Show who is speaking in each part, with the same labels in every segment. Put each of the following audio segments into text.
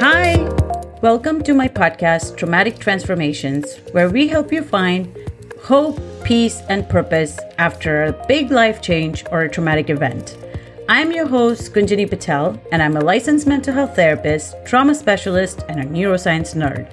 Speaker 1: Hi, welcome to my podcast, Traumatic Transformations, where we help you find hope, peace, and purpose after a big life change or a traumatic event. I'm your host, Kunjani Patel, and I'm a licensed mental health therapist, trauma specialist, and a neuroscience nerd.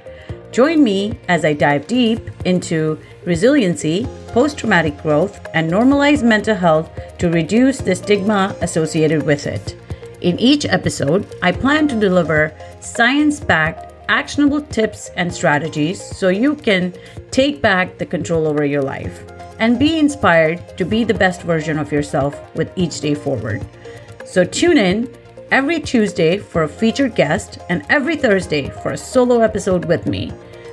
Speaker 1: Join me as I dive deep into resiliency, post traumatic growth, and normalize mental health to reduce the stigma associated with it. In each episode, I plan to deliver science backed, actionable tips and strategies so you can take back the control over your life and be inspired to be the best version of yourself with each day forward. So tune in every Tuesday for a featured guest and every Thursday for a solo episode with me,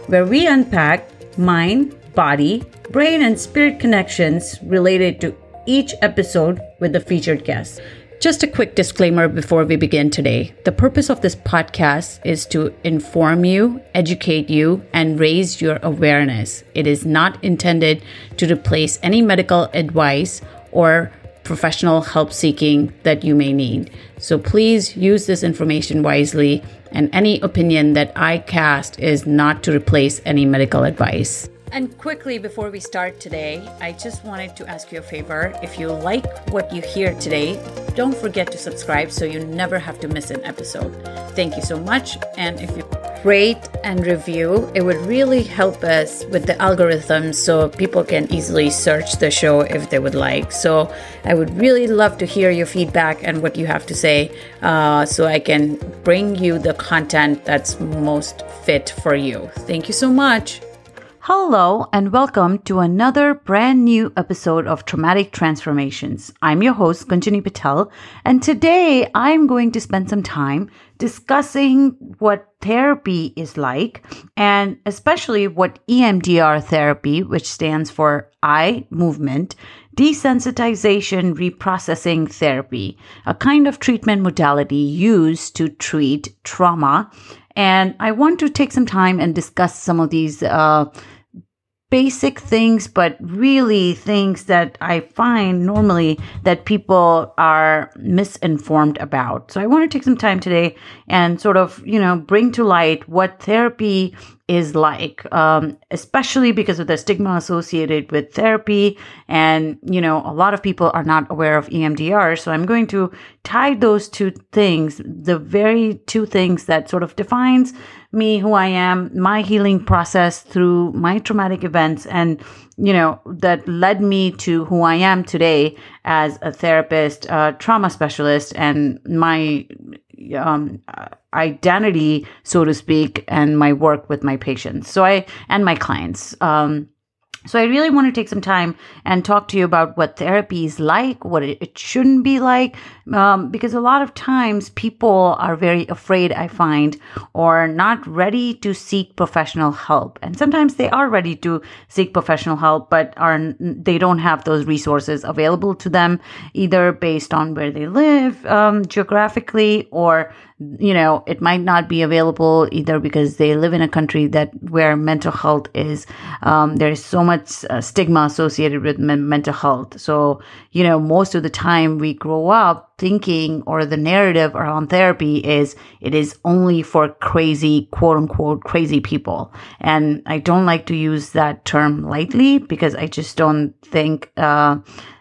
Speaker 1: where we unpack mind, body, brain, and spirit connections related to each episode with the featured guest. Just a quick disclaimer before we begin today. The purpose of this podcast is to inform you, educate you, and raise your awareness. It is not intended to replace any medical advice or professional help seeking that you may need. So please use this information wisely, and any opinion that I cast is not to replace any medical advice. And quickly before we start today, I just wanted to ask you a favor. If you like what you hear today, don't forget to subscribe so you never have to miss an episode. Thank you so much. And if you rate and review, it would really help us with the algorithms so people can easily search the show if they would like. So I would really love to hear your feedback and what you have to say uh, so I can bring you the content that's most fit for you. Thank you so much. Hello, and welcome to another brand new episode of Traumatic Transformations. I'm your host, Kunjani Patel, and today I'm going to spend some time discussing what therapy is like, and especially what EMDR therapy, which stands for eye movement, desensitization reprocessing therapy, a kind of treatment modality used to treat trauma. And I want to take some time and discuss some of these uh, basic things, but really things that I find normally that people are misinformed about. So I want to take some time today and sort of, you know, bring to light what therapy is like, um, especially because of the stigma associated with therapy. And, you know, a lot of people are not aware of EMDR. So I'm going to tie those two things, the very two things that sort of defines me, who I am, my healing process through my traumatic events, and, you know, that led me to who I am today as a therapist, trauma specialist, and my um, identity, so to speak, and my work with my patients. So I, and my clients. Um, so I really want to take some time and talk to you about what therapy is like, what it, shouldn't be like, um, because a lot of times people are very afraid, I find, or not ready to seek professional help. And sometimes they are ready to seek professional help, but are they don't have those resources available to them, either based on where they live um, geographically or you know it might not be available either because they live in a country that where mental health is um, there's so much uh, stigma associated with men- mental health. So you know most of the time we grow up thinking or the narrative around therapy is it is only for crazy quote unquote crazy people. And i don't like to use that term lightly because i just don't think uh,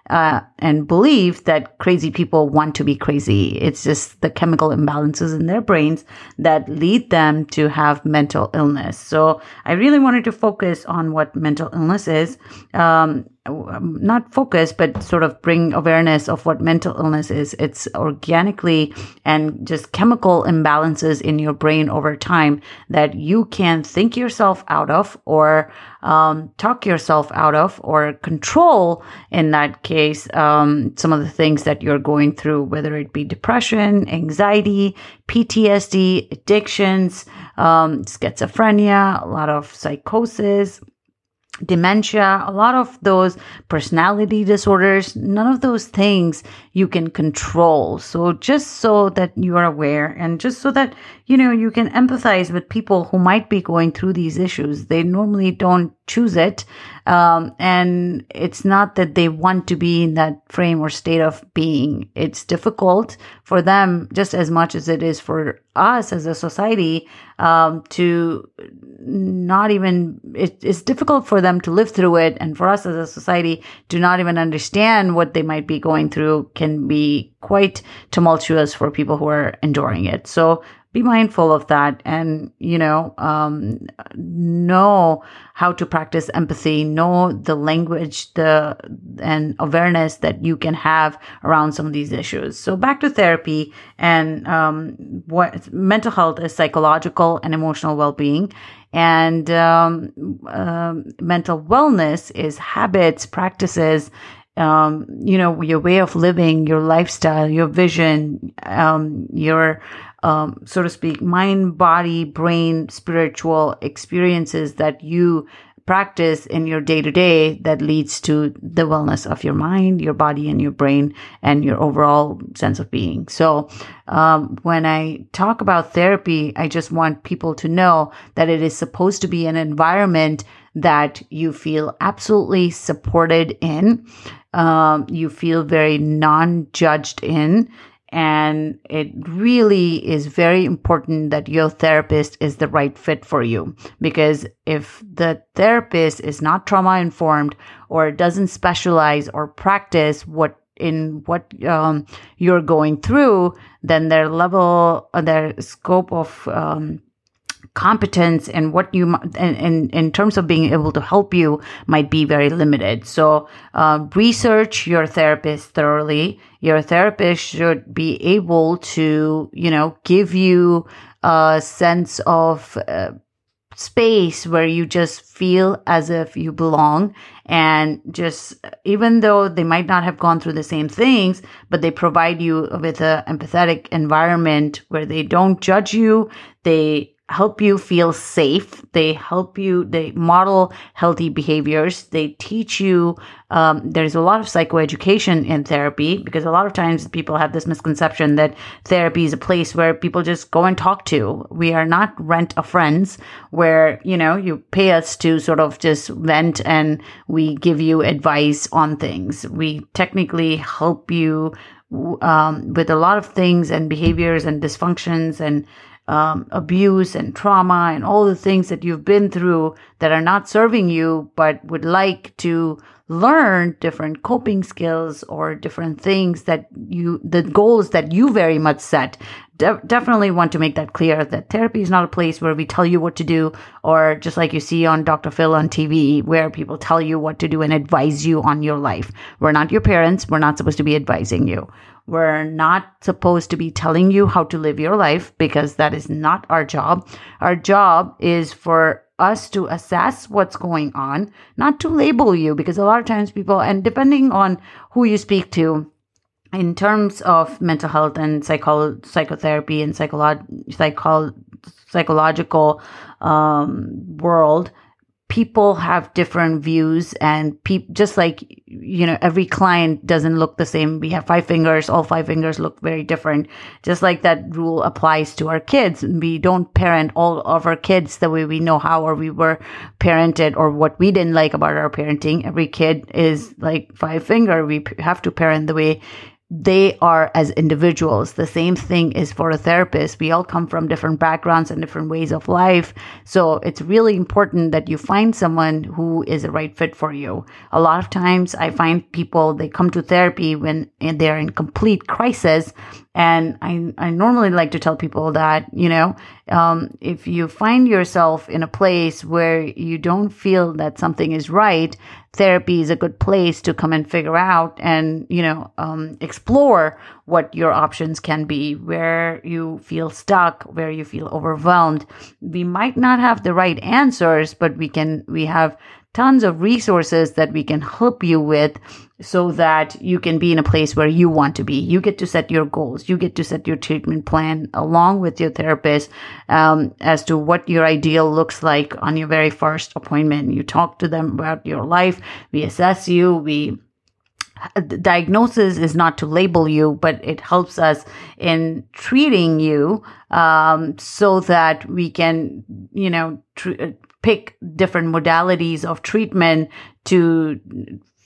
Speaker 1: uh, and believe that crazy people want to be crazy. It's just the chemical imbalances in their brains that lead them to have mental illness. So I really wanted to focus on what mental illness is. Um, not focus, but sort of bring awareness of what mental illness is. It's organically and just chemical imbalances in your brain over time that you can think yourself out of or um, talk yourself out of or control, in that case, um, some of the things that you're going through, whether it be depression, anxiety, PTSD, addictions, um, schizophrenia, a lot of psychosis dementia, a lot of those personality disorders, none of those things you can control. So just so that you are aware and just so that, you know, you can empathize with people who might be going through these issues. They normally don't choose it. Um, and it's not that they want to be in that frame or state of being. It's difficult for them just as much as it is for us as a society um, to not even, it, it's difficult for them to live through it. And for us as a society to not even understand what they might be going through can be quite tumultuous for people who are enduring it. So be mindful of that and you know um, know how to practice empathy know the language the and awareness that you can have around some of these issues. So back to therapy and um, what mental health is psychological and emotional well-being. And um, uh, mental wellness is habits practices um, you know, your way of living, your lifestyle, your vision, um, your um, so to speak, mind, body, brain, spiritual experiences that you practice in your day to day that leads to the wellness of your mind, your body, and your brain, and your overall sense of being. So, um, when I talk about therapy, I just want people to know that it is supposed to be an environment that you feel absolutely supported in, um, you feel very non judged in, and it really is very important that your therapist is the right fit for you. Because if the therapist is not trauma informed or doesn't specialize or practice what in what um, you're going through, then their level, uh, their scope of um, competence and what you and, and in terms of being able to help you might be very limited. So uh, research your therapist thoroughly. Your therapist should be able to you know give you a sense of uh, space where you just feel as if you belong and just even though they might not have gone through the same things but they provide you with an empathetic environment where they don't judge you. They help you feel safe. They help you, they model healthy behaviors. They teach you, um, there's a lot of psychoeducation in therapy because a lot of times people have this misconception that therapy is a place where people just go and talk to. We are not rent a friends where, you know, you pay us to sort of just vent and we give you advice on things. We technically help you um, with a lot of things and behaviors and dysfunctions and um, abuse and trauma and all the things that you've been through that are not serving you, but would like to learn different coping skills or different things that you, the goals that you very much set. De- definitely want to make that clear that therapy is not a place where we tell you what to do or just like you see on Dr. Phil on TV where people tell you what to do and advise you on your life. We're not your parents. We're not supposed to be advising you. We're not supposed to be telling you how to live your life because that is not our job. Our job is for us to assess what's going on, not to label you because a lot of times people, and depending on who you speak to, in terms of mental health and psycho- psychotherapy and psycholo- psycho- psychological um, world, people have different views and pe- just like you know every client doesn't look the same. We have five fingers. All five fingers look very different. Just like that rule applies to our kids. We don't parent all of our kids the way we know how or we were parented or what we didn't like about our parenting. Every kid is like five finger. We have to parent the way they are as individuals. The same thing is for a therapist. We all come from different backgrounds and different ways of life. So it's really important that you find someone who is a right fit for you. A lot of times I find people, they come to therapy when they're in complete crisis and I, I normally like to tell people that, you know, um, if you find yourself in a place where you don't feel that something is right, therapy is a good place to come and figure out and, you know, um, explore what your options can be, where you feel stuck, where you feel overwhelmed. We might not have the right answers, but we can, we have tons of resources that we can help you with so that you can be in a place where you want to be. You get to set your goals. You get to set your treatment plan along with your therapist um, as to what your ideal looks like on your very first appointment. You talk to them about your life. We assess you. We diagnosis is not to label you, but it helps us in treating you um, so that we can, you know, tr- pick different modalities of treatment to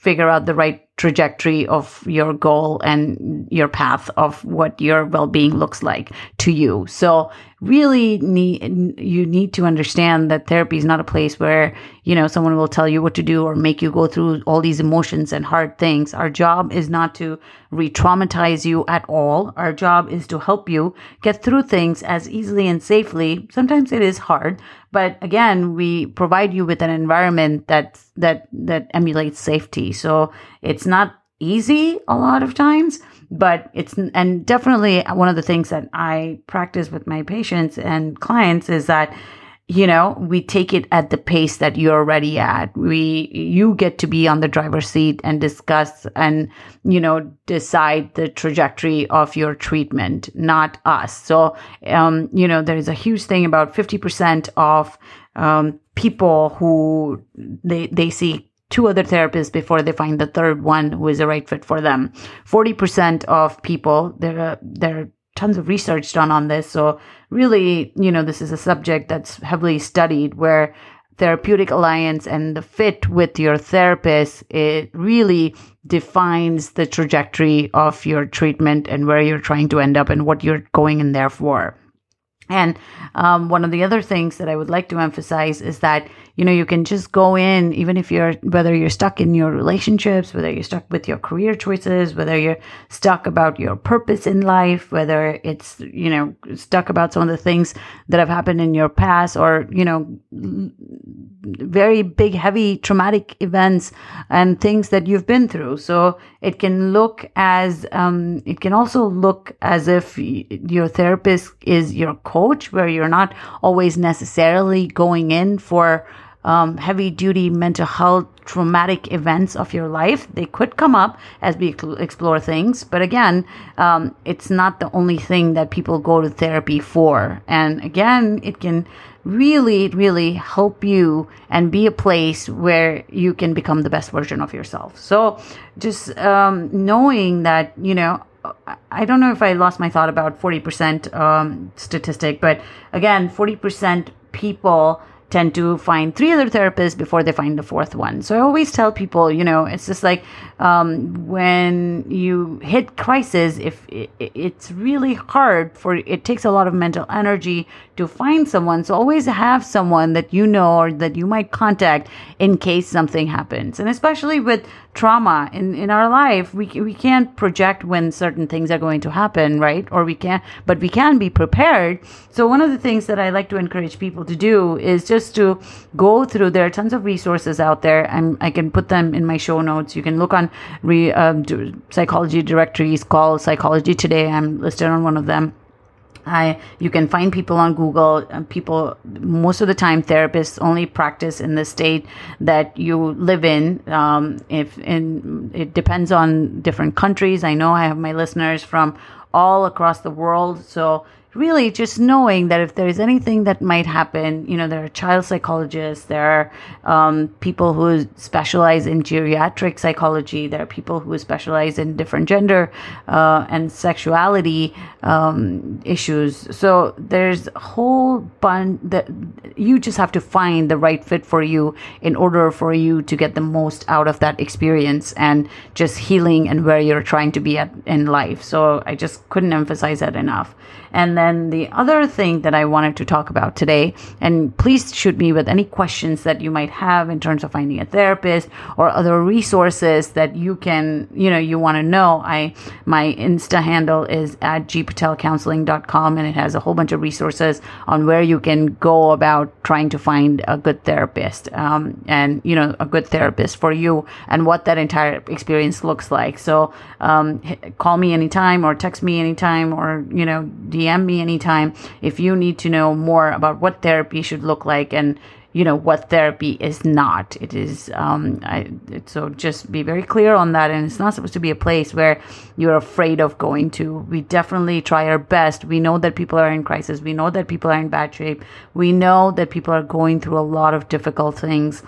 Speaker 1: figure out the right trajectory of your goal and your path of what your well-being looks like to you. So really need, you need to understand that therapy is not a place where, you know, someone will tell you what to do or make you go through all these emotions and hard things. Our job is not to re-traumatize you at all. Our job is to help you get through things as easily and safely. Sometimes it is hard, but again, we provide you with an environment that that that emulates safety. So it's not easy a lot of times, but it's and definitely one of the things that I practice with my patients and clients is that you know we take it at the pace that you're ready at we you get to be on the driver's seat and discuss and you know decide the trajectory of your treatment not us so um you know there's a huge thing about 50% of um people who they they see two other therapists before they find the third one who is the right fit for them. 40% of people, there are, there are tons of research done on this. So really, you know, this is a subject that's heavily studied where therapeutic alliance and the fit with your therapist, it really defines the trajectory of your treatment and where you're trying to end up and what you're going in there for. And um, one of the other things that I would like to emphasize is that you know you can just go in even if you're whether you're stuck in your relationships whether you're stuck with your career choices whether you're stuck about your purpose in life whether it's you know stuck about some of the things that have happened in your past or you know very big heavy traumatic events and things that you've been through. So it can look as um, it can also look as if your therapist is your coach where you're not always necessarily going in for um, heavy duty mental health traumatic events of your life. They could come up as we explore things, but again, um, it's not the only thing that people go to therapy for. And again, it can really, really help you and be a place where you can become the best version of yourself. So just um, knowing that, you know, I don't know if I lost my thought about 40% um, statistic, but again, 40% people tend to find three other therapists before they find the fourth one. So I always tell people, you know, it's just like um, when you hit crisis, if it, it's really hard for it takes a lot of mental energy to find someone. So always have someone that you know or that you might contact in case something happens. And especially with trauma in, in our life, we, we can't project when certain things are going to happen, right? Or we can't, but we can be prepared. So one of the things that I like to encourage people to do is just to go through, there are tons of resources out there and I can put them in my show notes. You can look on re, um, psychology directories called Psychology Today. I'm listed on one of them I, you can find people on Google. Uh, people, most of the time, therapists only practice in the state that you live in. Um, if in, it depends on different countries. I know I have my listeners from all across the world, so really just knowing that if there's anything that might happen, you know, there are child psychologists, there are um, people who specialize in geriatric psychology, there are people who specialize in different gender uh, and sexuality um, issues. So there's a whole bunch that you just have to find the right fit for you in order for you to get the most out of that experience and just healing and where you're trying to be at in life. So I just couldn't emphasize that enough. And then the other thing that I wanted to talk about today, and please shoot me with any questions that you might have in terms of finding a therapist or other resources that you can, you know, you want to know. I my Insta handle is at gpatelcounseling.com and it has a whole bunch of resources on where you can go about trying to find a good therapist um, and you know a good therapist for you and what that entire experience looks like. So um, call me anytime or text me anytime or you know DM me anytime if you need to know more about what therapy should look like and you know what therapy is not. It is um I, so just be very clear on that and it's not supposed to be a place where you're afraid of going to. We definitely try our best. We know that people are in crisis. We know that people are in bad shape. We know that people are going through a lot of difficult things.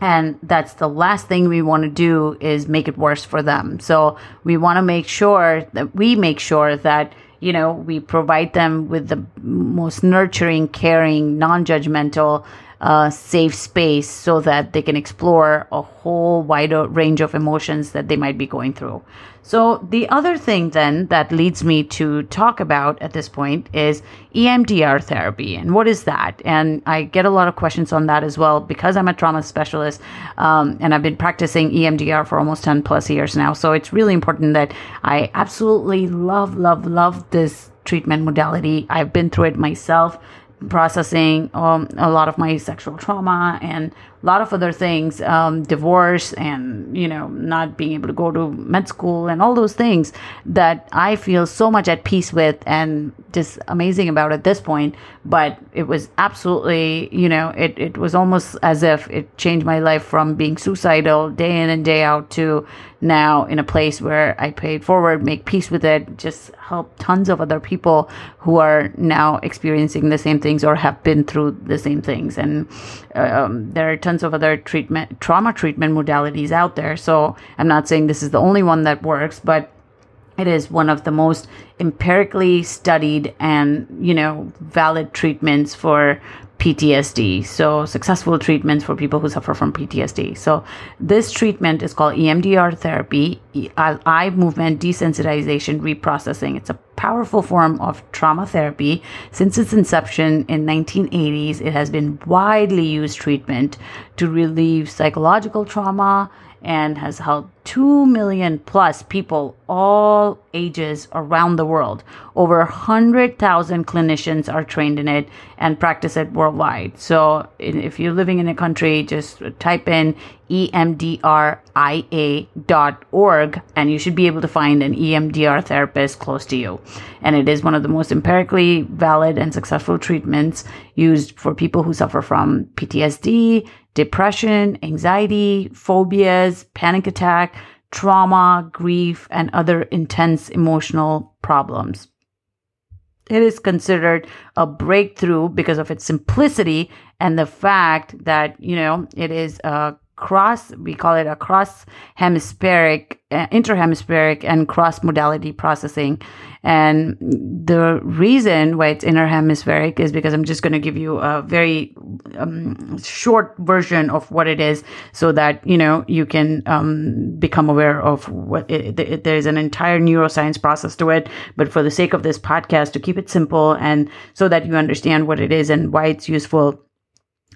Speaker 1: And that's the last thing we want to do is make it worse for them. So we want to make sure that we make sure that you know we provide them with the most nurturing caring non-judgmental uh, safe space so that they can explore a whole wider range of emotions that they might be going through. So, the other thing then that leads me to talk about at this point is EMDR therapy. And what is that? And I get a lot of questions on that as well because I'm a trauma specialist um, and I've been practicing EMDR for almost 10 plus years now. So, it's really important that I absolutely love, love, love this treatment modality. I've been through it myself processing um, a lot of my sexual trauma and a lot of other things, um, divorce and, you know, not being able to go to med school and all those things that I feel so much at peace with and just amazing about at this point. But it was absolutely, you know, it, it was almost as if it changed my life from being suicidal day in and day out to now in a place where I paid forward, make peace with it, just help tons of other people who are now experiencing the same things or have been through the same things. And um, there are tons of other treatment, trauma treatment modalities out there. So I'm not saying this is the only one that works, but it is one of the most empirically studied and, you know, valid treatments for PTSD. So, successful treatments for people who suffer from PTSD. So, this treatment is called EMDR therapy, eye movement desensitization reprocessing. It's a powerful form of trauma therapy. Since its inception in 1980s, it has been widely used treatment to relieve psychological trauma and has helped 2 million plus people, all ages around the world. Over 100,000 clinicians are trained in it and practice it worldwide. So if you're living in a country, just type in emdria.org and you should be able to find an EMDR therapist close to you. And it is one of the most empirically valid and successful treatments used for people who suffer from PTSD, depression, anxiety, phobias, panic attack, trauma, grief, and other intense emotional problems. It is considered a breakthrough because of its simplicity and the fact that, you know, it is a cross, we call it a cross hemispheric, uh, interhemispheric and cross modality processing. And the reason why it's interhemispheric is because I'm just going to give you a very um, short version of what it is so that, you know, you can um, become aware of what it, it, there's an entire neuroscience process to it. But for the sake of this podcast, to keep it simple and so that you understand what it is and why it's useful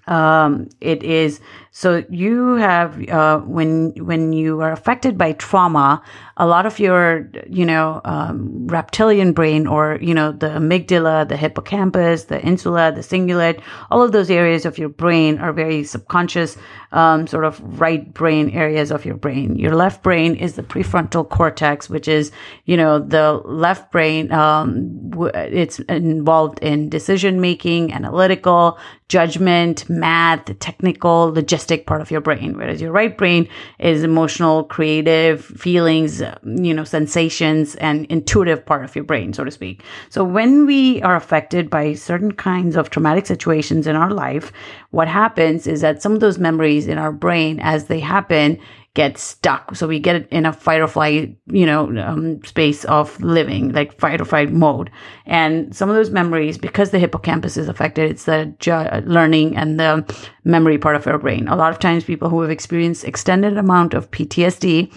Speaker 1: um, it is so you have uh, when when you are affected by trauma, a lot of your you know um, reptilian brain or you know the amygdala, the hippocampus, the insula, the cingulate, all of those areas of your brain are very subconscious, um, sort of right brain areas of your brain. Your left brain is the prefrontal cortex, which is you know the left brain. Um, it's involved in decision making, analytical, judgment, math, technical, logistic part of your brain, whereas your right brain is emotional, creative, feelings, you know, sensations, and intuitive part of your brain, so to speak. So when we are affected by certain kinds of traumatic situations in our life, what happens is that some of those memories in our brain, as they happen, get stuck. So we get in a fight or flight, you know, um, space of living, like fight or flight mode. And some of those memories, because the hippocampus is affected, it's the ju- learning and the memory part of our brain. A lot of times people who have experienced extended amount of PTSD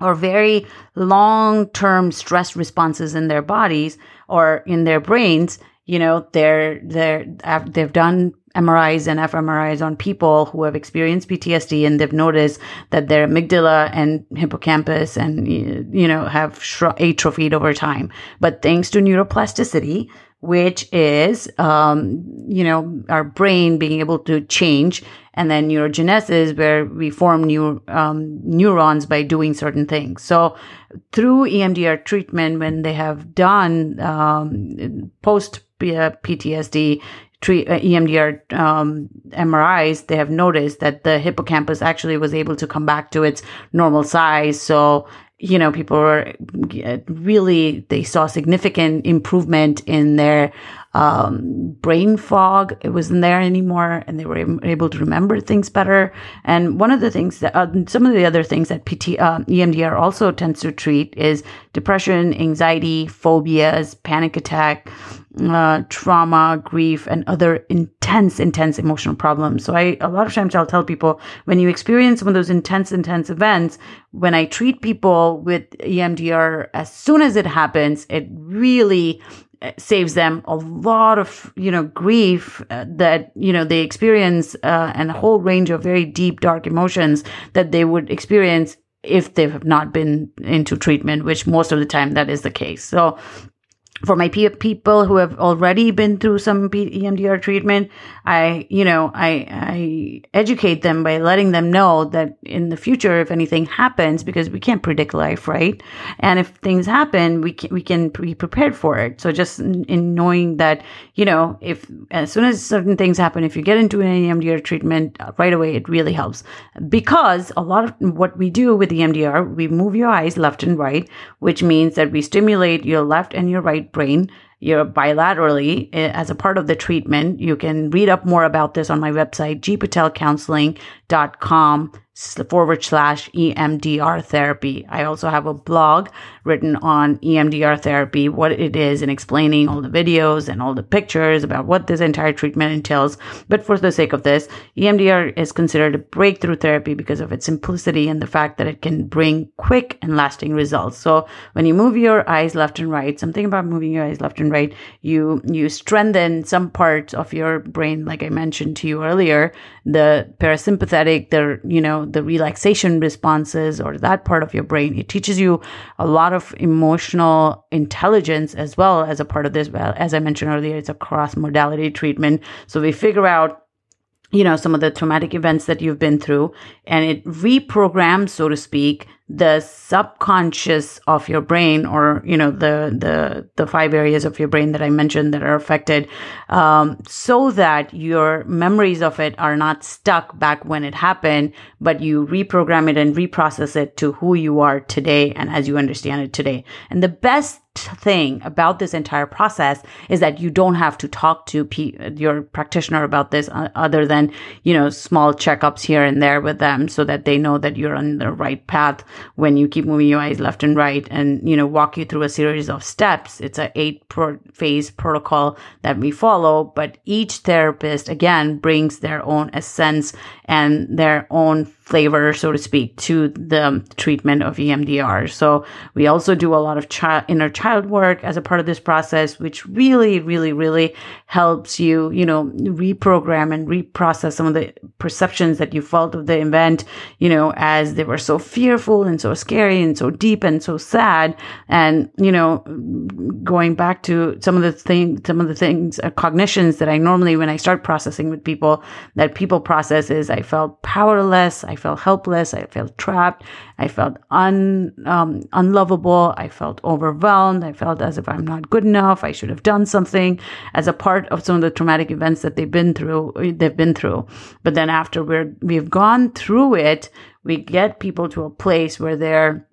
Speaker 1: or very long term stress responses in their bodies or in their brains, you know, they're, they're, they've done MRIs and fMRIs on people who have experienced PTSD and they've noticed that their amygdala and hippocampus and, you know, have atrophied over time. But thanks to neuroplasticity, which is, um, you know, our brain being able to change and then neurogenesis where we form new um, neurons by doing certain things. So through EMDR treatment, when they have done um, post PTSD treat, uh, EMDR um, MRIs, they have noticed that the hippocampus actually was able to come back to its normal size. So, you know, people were really, they saw significant improvement in their um, brain fog. It wasn't there anymore, and they were able to remember things better. And one of the things that uh, some of the other things that PT uh, EMDR also tends to treat is depression, anxiety, phobias, panic attack, uh, trauma, grief, and other intense, intense emotional problems. So I, a lot of times I'll tell people when you experience some of those intense, intense events, when I treat people with EMDR, as soon as it happens, it really saves them a lot of you know grief uh, that you know they experience uh, and a whole range of very deep dark emotions that they would experience if they have not been into treatment which most of the time that is the case. So for my people who have already been through some EMDR treatment, I, you know, I, I educate them by letting them know that in the future, if anything happens, because we can't predict life, right? And if things happen, we can, we can be prepared for it. So just in, in knowing that, you know, if as soon as certain things happen, if you get into an EMDR treatment uh, right away, it really helps because a lot of what we do with EMDR, we move your eyes left and right, which means that we stimulate your left and your right brain you're bilaterally eh, as a part of the treatment. You can read up more about this on my website, gpatelcounseling.com forward slash EMDR therapy. I also have a blog written on EMDR therapy, what it is, and explaining all the videos and all the pictures about what this entire treatment entails. But for the sake of this, EMDR is considered a breakthrough therapy because of its simplicity and the fact that it can bring quick and lasting results. So when you move your eyes left and right, something about moving your eyes left and right, you you strengthen some parts of your brain, like I mentioned to you earlier, the parasympathetic, the you know the relaxation responses or that part of your brain. It teaches you a lot of emotional intelligence as well as a part of this. Well, as I mentioned earlier, it's a cross modality treatment. So we figure out you know some of the traumatic events that you've been through and it reprograms so to speak the subconscious of your brain or you know the the the five areas of your brain that i mentioned that are affected um, so that your memories of it are not stuck back when it happened but you reprogram it and reprocess it to who you are today and as you understand it today. And the best thing about this entire process is that you don't have to talk to P- your practitioner about this uh, other than you know small checkups here and there with them so that they know that you're on the right path when you keep moving your eyes left and right and you know walk you through a series of steps. It's a eight pro- phase protocol that we follow but each therapist again brings their own essence and their own flavor, so to speak, to the treatment of EMDR. So we also do a lot of child, inner child work as a part of this process, which really, really, really helps you, you know, reprogram and reprocess some of the perceptions that you felt of the event, you know, as they were so fearful and so scary and so deep and so sad. And, you know, going back to some of the things, some of the things, uh, cognitions that I normally, when I start processing with people, that people process is I felt powerless. I felt helpless. I felt trapped. I felt un, um, unlovable. I felt overwhelmed. I felt as if I'm not good enough. I should have done something as a part of some of the traumatic events that they've been through, they've been through. But then after we're, we've gone through it, we get people to a place where they're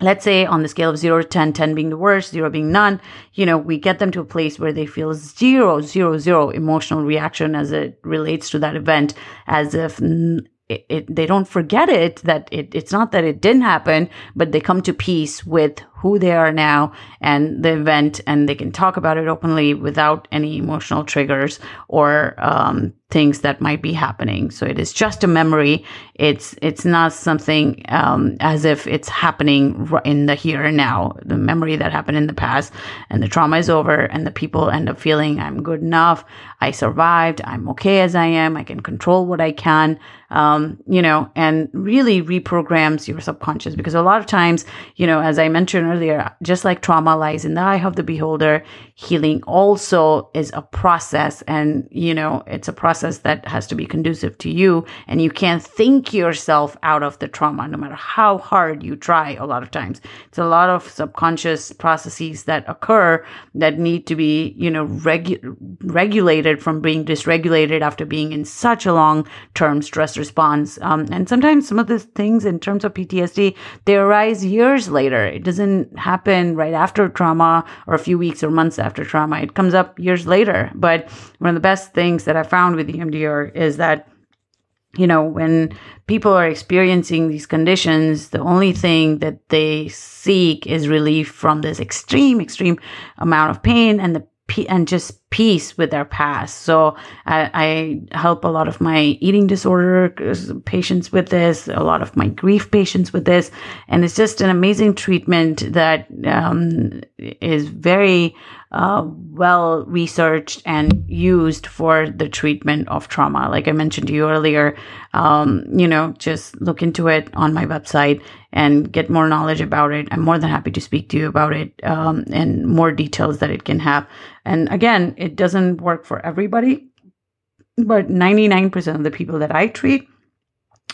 Speaker 1: let's say on the scale of 0 to 10 10 being the worst 0 being none you know we get them to a place where they feel zero zero zero emotional reaction as it relates to that event as if it, it, they don't forget it that it, it's not that it didn't happen but they come to peace with who they are now and the event and they can talk about it openly without any emotional triggers or um, things that might be happening. So it is just a memory. It's it's not something um, as if it's happening in the here and now. The memory that happened in the past and the trauma is over and the people end up feeling i'm good enough. I survived. I'm okay as i am. I can control what i can. Um, you know and really reprograms your subconscious because a lot of times you know as i mentioned earlier, just like trauma lies in the eye of the beholder, healing also is a process. And, you know, it's a process that has to be conducive to you. And you can't think yourself out of the trauma, no matter how hard you try a lot of times. It's a lot of subconscious processes that occur that need to be, you know, regu- regulated from being dysregulated after being in such a long term stress response. Um, and sometimes some of the things in terms of PTSD, they arise years later. It doesn't doesn't happen right after trauma or a few weeks or months after trauma. It comes up years later. But one of the best things that I found with EMDR is that you know, when people are experiencing these conditions, the only thing that they seek is relief from this extreme, extreme amount of pain and the and just peace with their past. So I, I, help a lot of my eating disorder patients with this, a lot of my grief patients with this, and it's just an amazing treatment that um, is very uh, well researched and used for the treatment of trauma. Like I mentioned to you earlier, um, you know, just look into it on my website and get more knowledge about it. I'm more than happy to speak to you about it um, and more details that it can have. And again, it doesn't work for everybody, but 99% of the people that I treat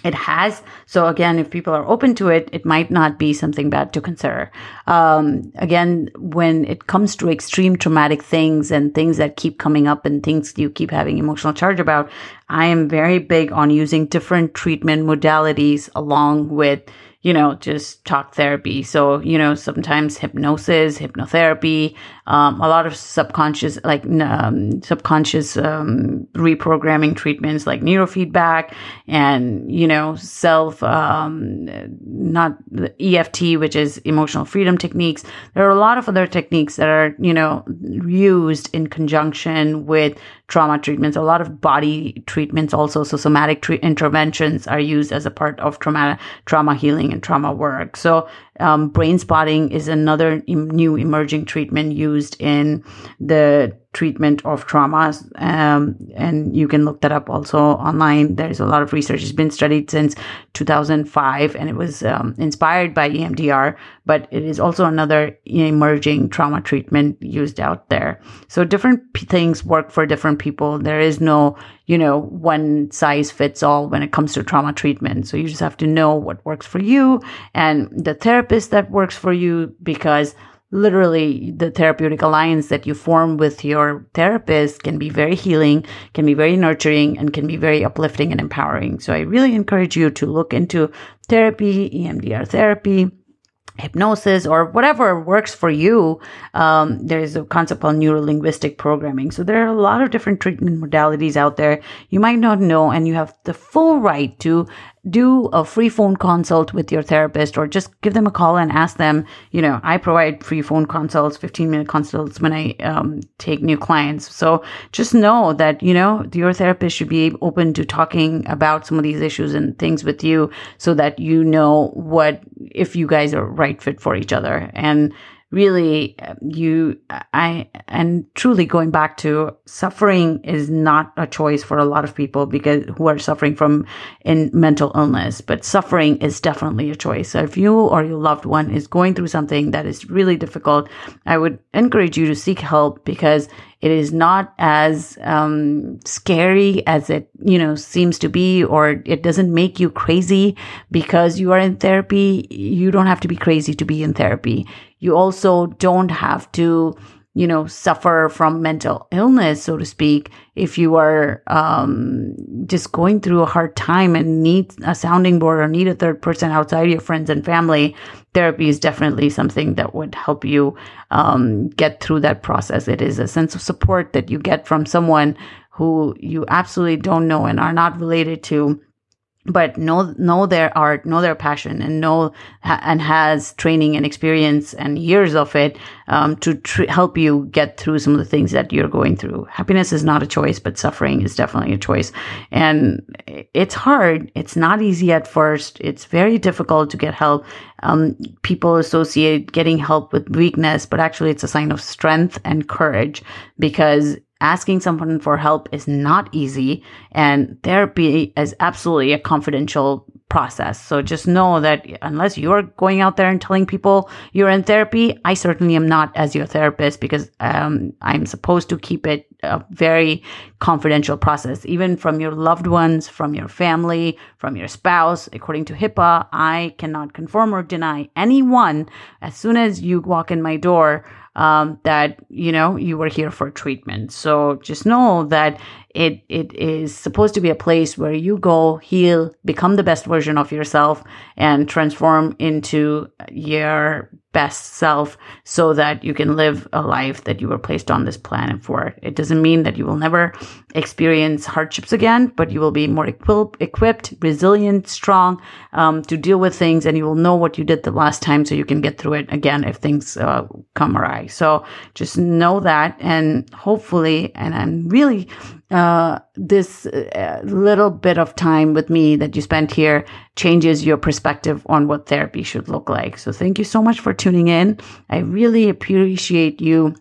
Speaker 1: it has. So again if people are open to it it might not be something bad to consider. Um, again when it comes to extreme traumatic things and things that keep coming up and things you keep having emotional charge about i am very big on using different treatment modalities along with you know, just talk therapy. So, you know, sometimes hypnosis, hypnotherapy, um, a lot of subconscious, like um, subconscious um, reprogramming treatments like neurofeedback and, you know, self, um, not EFT, which is emotional freedom techniques. There are a lot of other techniques that are, you know, used in conjunction with trauma treatments, a lot of body treatments also. So somatic tre- interventions are used as a part of trauma, trauma healing and trauma work. So um, brain spotting is another new emerging treatment used in the treatment of traumas. Um, and you can look that up also online. There's a lot of research. It's been studied since 2005 and it was um, inspired by EMDR, but it is also another emerging trauma treatment used out there. So different p- things work for different people. There is no, you know, one size fits all when it comes to trauma treatment. So you just have to know what works for you and the therapist that works for you because literally the therapeutic alliance that you form with your therapist can be very healing, can be very nurturing, and can be very uplifting and empowering. So I really encourage you to look into therapy, EMDR therapy hypnosis or whatever works for you. Um, there is a concept called neurolinguistic programming. So there are a lot of different treatment modalities out there. You might not know, and you have the full right to do a free phone consult with your therapist or just give them a call and ask them you know i provide free phone consults 15 minute consults when i um, take new clients so just know that you know your therapist should be open to talking about some of these issues and things with you so that you know what if you guys are right fit for each other. And really you i and truly going back to suffering is not a choice for a lot of people because who are suffering from in mental illness but suffering is definitely a choice. So if you or your loved one is going through something that is really difficult i would encourage you to seek help because it is not as um, scary as it you know seems to be or it doesn't make you crazy. Because you are in therapy you don't have to be crazy to be in therapy. You also don't have to you know suffer from mental illness so to speak if you are um, just going through a hard time and need a sounding board or need a third person outside your friends and family therapy is definitely something that would help you um, get through that process. It is a sense of support that you get from someone who you absolutely don't know and are not related to but know know their art, know their passion, and know and has training and experience and years of it um, to tr- help you get through some of the things that you're going through. Happiness is not a choice, but suffering is definitely a choice, and it's hard. It's not easy at first. It's very difficult to get help. Um, people associate getting help with weakness, but actually, it's a sign of strength and courage because asking someone for help is not easy and therapy is absolutely a confidential process. So just know that unless you're going out there and telling people you're in therapy, I certainly am not as your therapist because um, I'm supposed to keep it a very confidential process, even from your loved ones, from your family, from your spouse. According to HIPAA, I cannot confirm or deny anyone as soon as you walk in my door um, that you know you were here for treatment. So just know that it it is supposed to be a place where you go heal, become the best version of yourself, and transform into your best self so that you can live a life that you were placed on this planet for. It doesn't mean that you will never experience hardships again, but you will be more equip- equipped, resilient, strong um, to deal with things, and you will know what you did the last time so you can get through it again if things uh, come awry. So just know that, and hopefully, and I'm really uh, this uh, little bit of time with me that you spent here changes your perspective on what therapy should look like. So thank you so much for tuning in. I really appreciate you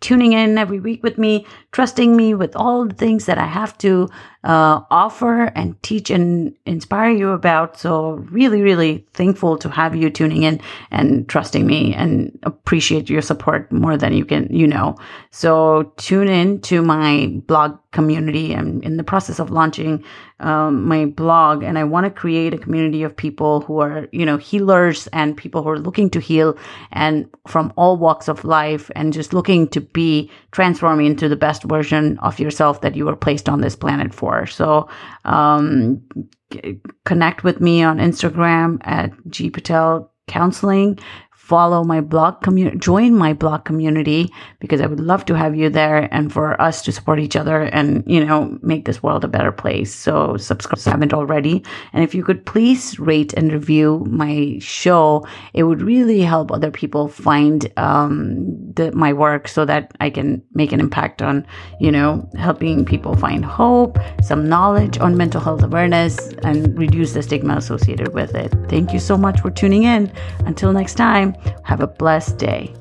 Speaker 1: tuning in every week with me, trusting me with all the things that I have to uh, offer and teach and inspire you about. So, really, really thankful to have you tuning in and trusting me and appreciate your support more than you can, you know. So, tune in to my blog community. I'm in the process of launching um, my blog, and I want to create a community of people who are, you know, healers and people who are looking to heal and from all walks of life and just looking to be transforming into the best version of yourself that you were placed on this planet for. So um, connect with me on Instagram at G Patel Counseling follow my blog community, join my blog community because I would love to have you there and for us to support each other and, you know, make this world a better place. So subscribe if you haven't already. And if you could please rate and review my show, it would really help other people find, um, the, my work so that I can make an impact on, you know, helping people find hope, some knowledge on mental health awareness and reduce the stigma associated with it. Thank you so much for tuning in. Until next time, have a blessed day.